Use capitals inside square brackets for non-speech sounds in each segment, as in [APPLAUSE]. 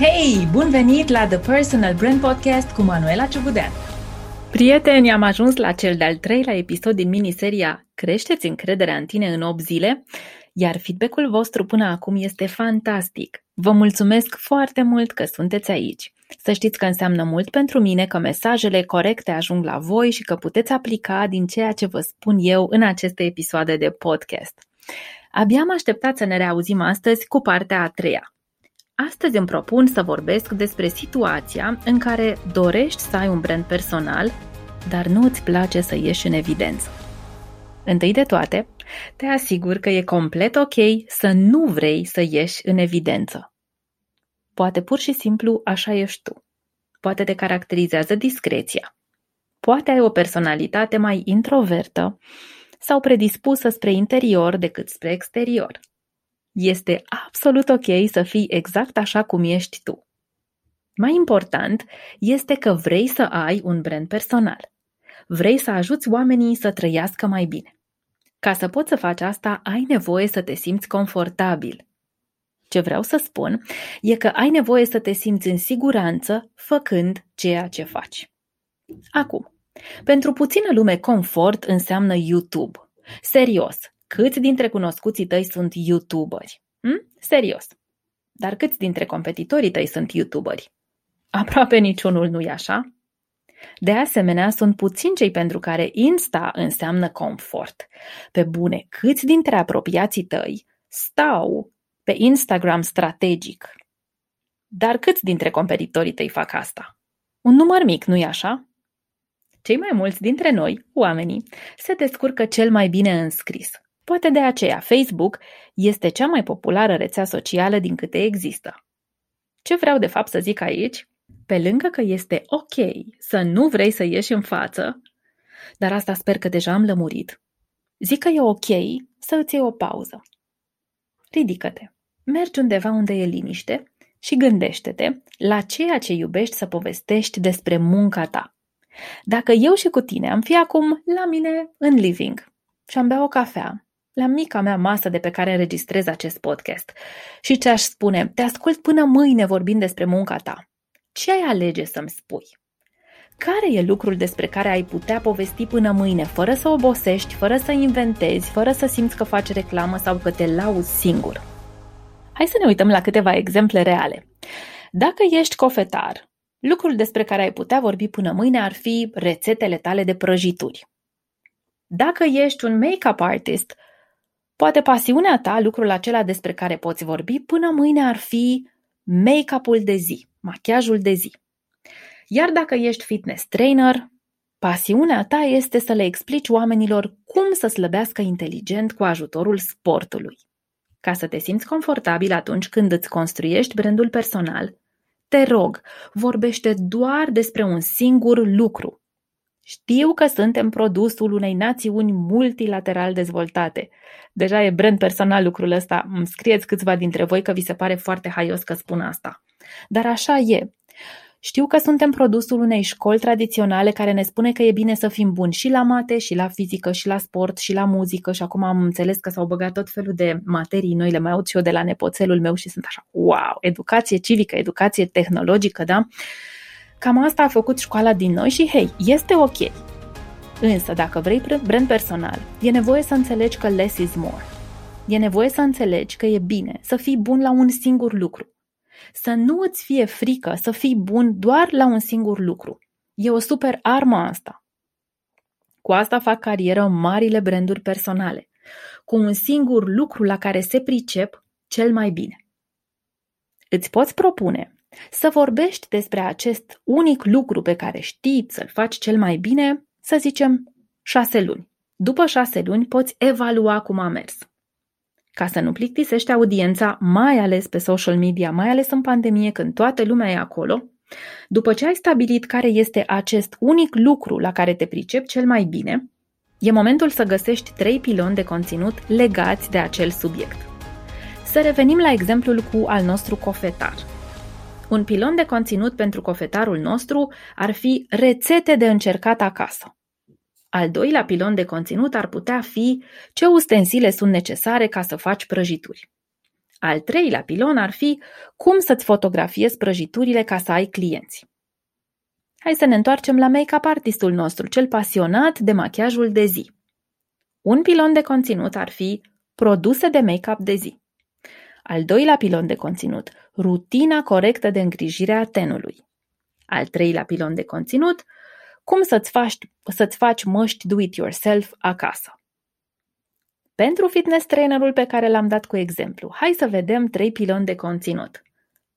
Hei, bun venit la The Personal Brand Podcast cu Manuela Ciugudean! Prieteni, am ajuns la cel de-al treilea episod din miniseria Creșteți încrederea în tine în 8 zile, iar feedback-ul vostru până acum este fantastic. Vă mulțumesc foarte mult că sunteți aici. Să știți că înseamnă mult pentru mine că mesajele corecte ajung la voi și că puteți aplica din ceea ce vă spun eu în aceste episoade de podcast. Abia am așteptat să ne reauzim astăzi cu partea a treia. Astăzi îmi propun să vorbesc despre situația în care dorești să ai un brand personal, dar nu îți place să ieși în evidență. Întâi de toate, te asigur că e complet ok să nu vrei să ieși în evidență. Poate pur și simplu așa ești tu. Poate te caracterizează discreția. Poate ai o personalitate mai introvertă sau predispusă spre interior decât spre exterior. Este absolut ok să fii exact așa cum ești tu. Mai important este că vrei să ai un brand personal. Vrei să ajuți oamenii să trăiască mai bine. Ca să poți să faci asta, ai nevoie să te simți confortabil. Ce vreau să spun e că ai nevoie să te simți în siguranță făcând ceea ce faci. Acum, pentru puțină lume confort înseamnă YouTube. Serios, câți dintre cunoscuții tăi sunt YouTuberi? Hm? Serios. Dar câți dintre competitorii tăi sunt YouTuberi? Aproape niciunul nu-i așa? De asemenea, sunt puțini cei pentru care Insta înseamnă confort. Pe bune, câți dintre apropiații tăi stau pe Instagram strategic? Dar câți dintre competitorii tăi fac asta? Un număr mic, nu-i așa? Cei mai mulți dintre noi, oamenii, se descurcă cel mai bine în scris. Poate de aceea Facebook este cea mai populară rețea socială din câte există. Ce vreau de fapt să zic aici? Pe lângă că este ok să nu vrei să ieși în față, dar asta sper că deja am lămurit, zic că e ok să îți iei o pauză. Ridică-te, mergi undeva unde e liniște și gândește-te la ceea ce iubești să povestești despre munca ta. Dacă eu și cu tine am fi acum la mine în living și am bea o cafea la mica mea masă de pe care înregistrez acest podcast. Și ce aș spune? Te ascult până mâine vorbind despre munca ta. Ce ai alege să-mi spui? Care e lucrul despre care ai putea povesti până mâine, fără să obosești, fără să inventezi, fără să simți că faci reclamă sau că te lauzi singur? Hai să ne uităm la câteva exemple reale. Dacă ești cofetar, lucrul despre care ai putea vorbi până mâine ar fi rețetele tale de prăjituri. Dacă ești un make-up artist, Poate pasiunea ta, lucrul acela despre care poți vorbi, până mâine ar fi make-up-ul de zi, machiajul de zi. Iar dacă ești fitness trainer, pasiunea ta este să le explici oamenilor cum să slăbească inteligent cu ajutorul sportului. Ca să te simți confortabil atunci când îți construiești brandul personal, te rog, vorbește doar despre un singur lucru, știu că suntem produsul unei națiuni multilateral dezvoltate. Deja e brand personal lucrul ăsta. Îmi scrieți câțiva dintre voi că vi se pare foarte haios că spun asta. Dar așa e. Știu că suntem produsul unei școli tradiționale care ne spune că e bine să fim buni și la mate, și la fizică, și la sport, și la muzică și acum am înțeles că s-au băgat tot felul de materii, noi le mai aud și eu de la nepoțelul meu și sunt așa, wow, educație civică, educație tehnologică, da? Cam asta a făcut școala din noi și hei, este ok. Însă, dacă vrei brand personal, e nevoie să înțelegi că less is more. E nevoie să înțelegi că e bine să fii bun la un singur lucru. Să nu îți fie frică să fii bun doar la un singur lucru. E o super armă asta. Cu asta fac carieră marile branduri personale, cu un singur lucru la care se pricep cel mai bine. Îți poți propune să vorbești despre acest unic lucru pe care știi să-l faci cel mai bine, să zicem, șase luni. După șase luni poți evalua cum a mers. Ca să nu plictisești audiența, mai ales pe social media, mai ales în pandemie, când toată lumea e acolo, după ce ai stabilit care este acest unic lucru la care te pricep cel mai bine, e momentul să găsești trei piloni de conținut legați de acel subiect. Să revenim la exemplul cu al nostru cofetar – un pilon de conținut pentru cofetarul nostru ar fi rețete de încercat acasă. Al doilea pilon de conținut ar putea fi ce ustensile sunt necesare ca să faci prăjituri. Al treilea pilon ar fi cum să-ți fotografiezi prăjiturile ca să ai clienți. Hai să ne întoarcem la make-up artistul nostru, cel pasionat de machiajul de zi. Un pilon de conținut ar fi produse de make-up de zi. Al doilea pilon de conținut, rutina corectă de îngrijire a tenului. Al treilea pilon de conținut, cum să-ți faci, să-ți faci măști do-it-yourself acasă. Pentru fitness trainerul pe care l-am dat cu exemplu, hai să vedem trei piloni de conținut.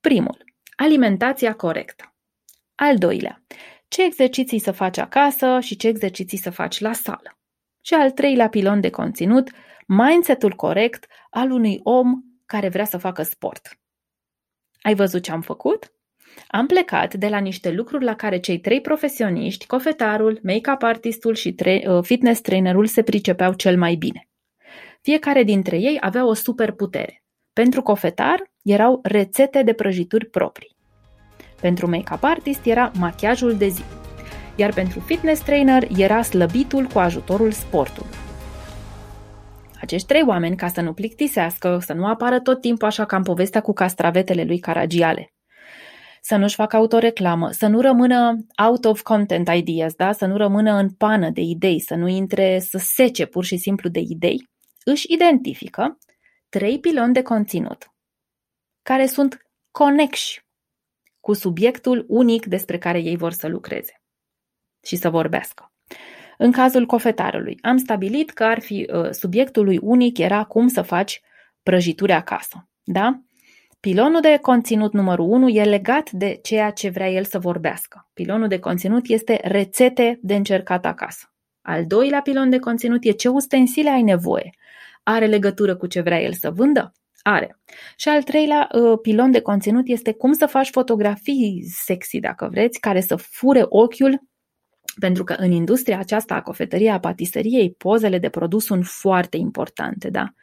Primul, alimentația corectă. Al doilea, ce exerciții să faci acasă și ce exerciții să faci la sală. Și al treilea pilon de conținut, mindset-ul corect al unui om care vrea să facă sport. Ai văzut ce am făcut? Am plecat de la niște lucruri la care cei trei profesioniști, cofetarul, make-up artistul și tre- uh, fitness trainerul se pricepeau cel mai bine. Fiecare dintre ei avea o superputere. Pentru cofetar erau rețete de prăjituri proprii. Pentru make-up artist era machiajul de zi. Iar pentru fitness trainer era slăbitul cu ajutorul sportului. Acești trei oameni, ca să nu plictisească, să nu apară tot timpul așa ca în povestea cu castravetele lui Caragiale, să nu-și facă autoreclamă, să nu rămână out of content ideas, da? să nu rămână în pană de idei, să nu intre să sece pur și simplu de idei, își identifică trei piloni de conținut care sunt conexi cu subiectul unic despre care ei vor să lucreze și să vorbească. În cazul cofetarului, am stabilit că ar fi uh, subiectul lui unic era cum să faci prăjituri acasă. Da? Pilonul de conținut numărul 1 e legat de ceea ce vrea el să vorbească. Pilonul de conținut este rețete de încercat acasă. Al doilea pilon de conținut e ce ustensile ai nevoie. Are legătură cu ce vrea el să vândă? Are. Și al treilea uh, pilon de conținut este cum să faci fotografii sexy, dacă vreți, care să fure ochiul pentru că în industria aceasta a cofetăriei, a patiseriei, pozele de produs sunt foarte importante, da?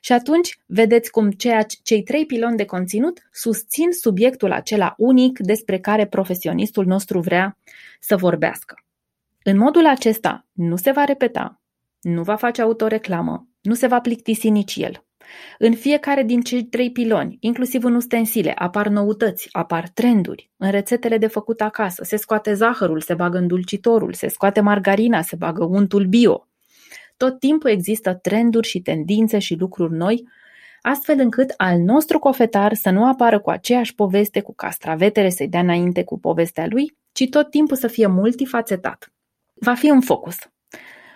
Și atunci vedeți cum ceea, cei trei piloni de conținut susțin subiectul acela unic despre care profesionistul nostru vrea să vorbească. În modul acesta nu se va repeta, nu va face autoreclamă, nu se va plictisi nici el. În fiecare din cei trei piloni, inclusiv în ustensile, apar noutăți, apar trenduri. În rețetele de făcut acasă se scoate zahărul, se bagă îndulcitorul, se scoate margarina, se bagă untul bio. Tot timpul există trenduri și tendințe și lucruri noi, astfel încât al nostru cofetar să nu apară cu aceeași poveste cu castravetele să-i dea înainte cu povestea lui, ci tot timpul să fie multifacetat. Va fi în focus.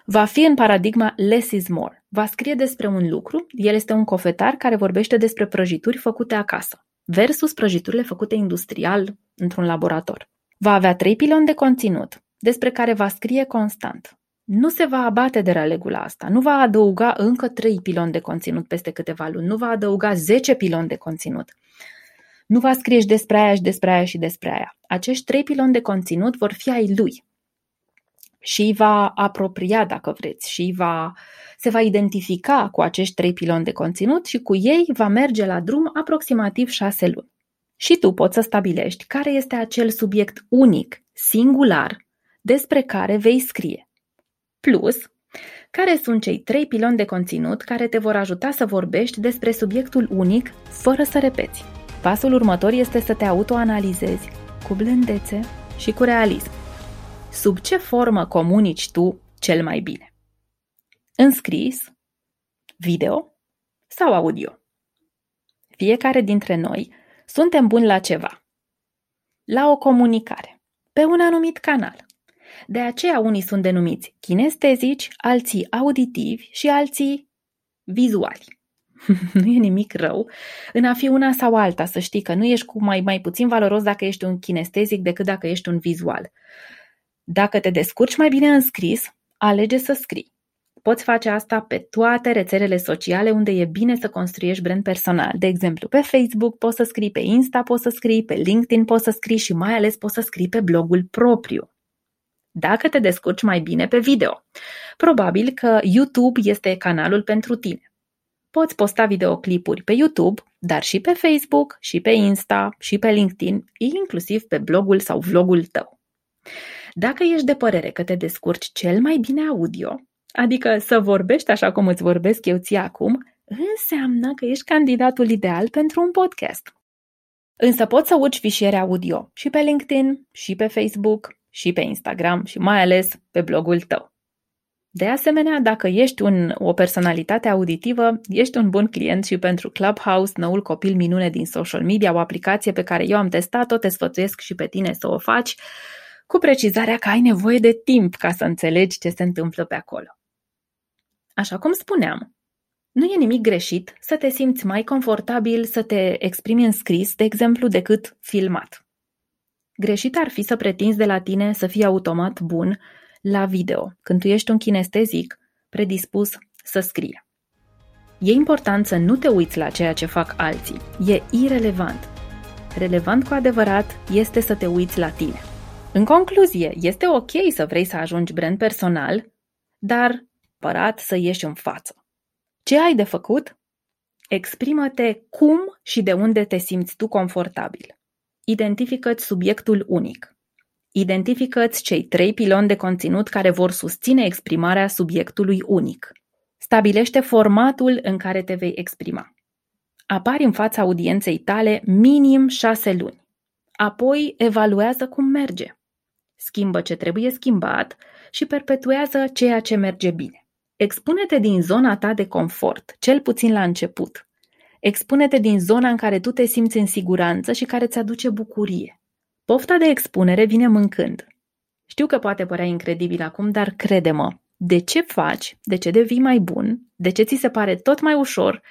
Va fi în paradigma less is more. Va scrie despre un lucru, el este un cofetar care vorbește despre prăjituri făcute acasă, versus prăjiturile făcute industrial într-un laborator. Va avea trei piloni de conținut, despre care va scrie constant nu se va abate de la regula asta, nu va adăuga încă 3 piloni de conținut peste câteva luni, nu va adăuga 10 piloni de conținut. Nu va scrie și despre aia și despre aia și despre aia. Acești trei piloni de conținut vor fi ai lui și îi va apropia, dacă vreți, și va, se va identifica cu acești trei piloni de conținut și cu ei va merge la drum aproximativ șase luni. Și tu poți să stabilești care este acel subiect unic, singular, despre care vei scrie Plus, care sunt cei trei piloni de conținut care te vor ajuta să vorbești despre subiectul unic fără să repeți. Pasul următor este să te autoanalizezi cu blândețe și cu realism. Sub ce formă comunici tu cel mai bine? În scris, video sau audio? Fiecare dintre noi suntem buni la ceva. La o comunicare, pe un anumit canal, de aceea unii sunt denumiți kinestezici, alții auditivi și alții vizuali. [LAUGHS] nu e nimic rău în a fi una sau alta, să știi că nu ești cu mai, mai puțin valoros dacă ești un kinestezic decât dacă ești un vizual. Dacă te descurci mai bine în scris, alege să scrii. Poți face asta pe toate rețelele sociale unde e bine să construiești brand personal. De exemplu, pe Facebook poți să scrii, pe Insta poți să scrii, pe LinkedIn poți să scrii și mai ales poți să scrii pe blogul propriu dacă te descurci mai bine pe video. Probabil că YouTube este canalul pentru tine. Poți posta videoclipuri pe YouTube, dar și pe Facebook, și pe Insta, și pe LinkedIn, inclusiv pe blogul sau vlogul tău. Dacă ești de părere că te descurci cel mai bine audio, adică să vorbești așa cum îți vorbesc eu ție acum, înseamnă că ești candidatul ideal pentru un podcast. Însă poți să urci fișiere audio și pe LinkedIn, și pe Facebook, și pe Instagram și mai ales pe blogul tău. De asemenea, dacă ești un, o personalitate auditivă, ești un bun client și pentru Clubhouse, noul copil minune din social media, o aplicație pe care eu am testat-o, te sfătuiesc și pe tine să o faci, cu precizarea că ai nevoie de timp ca să înțelegi ce se întâmplă pe acolo. Așa cum spuneam, nu e nimic greșit să te simți mai confortabil să te exprimi în scris, de exemplu, decât filmat. Greșit ar fi să pretinzi de la tine să fii automat bun la video, când tu ești un kinestezic predispus să scrie. E important să nu te uiți la ceea ce fac alții. E irelevant. Relevant cu adevărat este să te uiți la tine. În concluzie, este ok să vrei să ajungi brand personal, dar părat să ieși în față. Ce ai de făcut? Exprimă-te cum și de unde te simți tu confortabil. Identifică-ți subiectul unic. Identifică-ți cei trei piloni de conținut care vor susține exprimarea subiectului unic. Stabilește formatul în care te vei exprima. Apari în fața audienței tale minim șase luni. Apoi evaluează cum merge. Schimbă ce trebuie schimbat și perpetuează ceea ce merge bine. Expune-te din zona ta de confort, cel puțin la început. Expune-te din zona în care tu te simți în siguranță și care îți aduce bucurie. Pofta de expunere vine mâncând. Știu că poate părea incredibil acum, dar crede-mă, de ce faci, de ce devii mai bun, de ce ți se pare tot mai ușor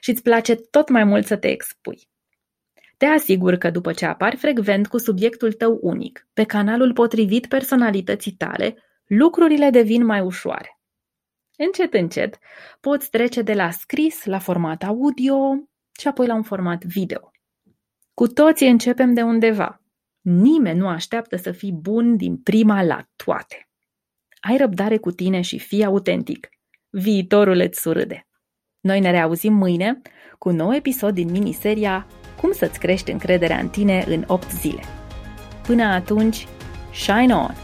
și îți place tot mai mult să te expui. Te asigur că după ce apari frecvent cu subiectul tău unic, pe canalul potrivit personalității tale, lucrurile devin mai ușoare. Încet, încet, poți trece de la scris la format audio și apoi la un format video. Cu toții începem de undeva. Nimeni nu așteaptă să fii bun din prima la toate. Ai răbdare cu tine și fii autentic. Viitorul îți surâde. Noi ne reauzim mâine cu un nou episod din miniseria Cum să-ți crești încrederea în tine în 8 zile. Până atunci, shine on!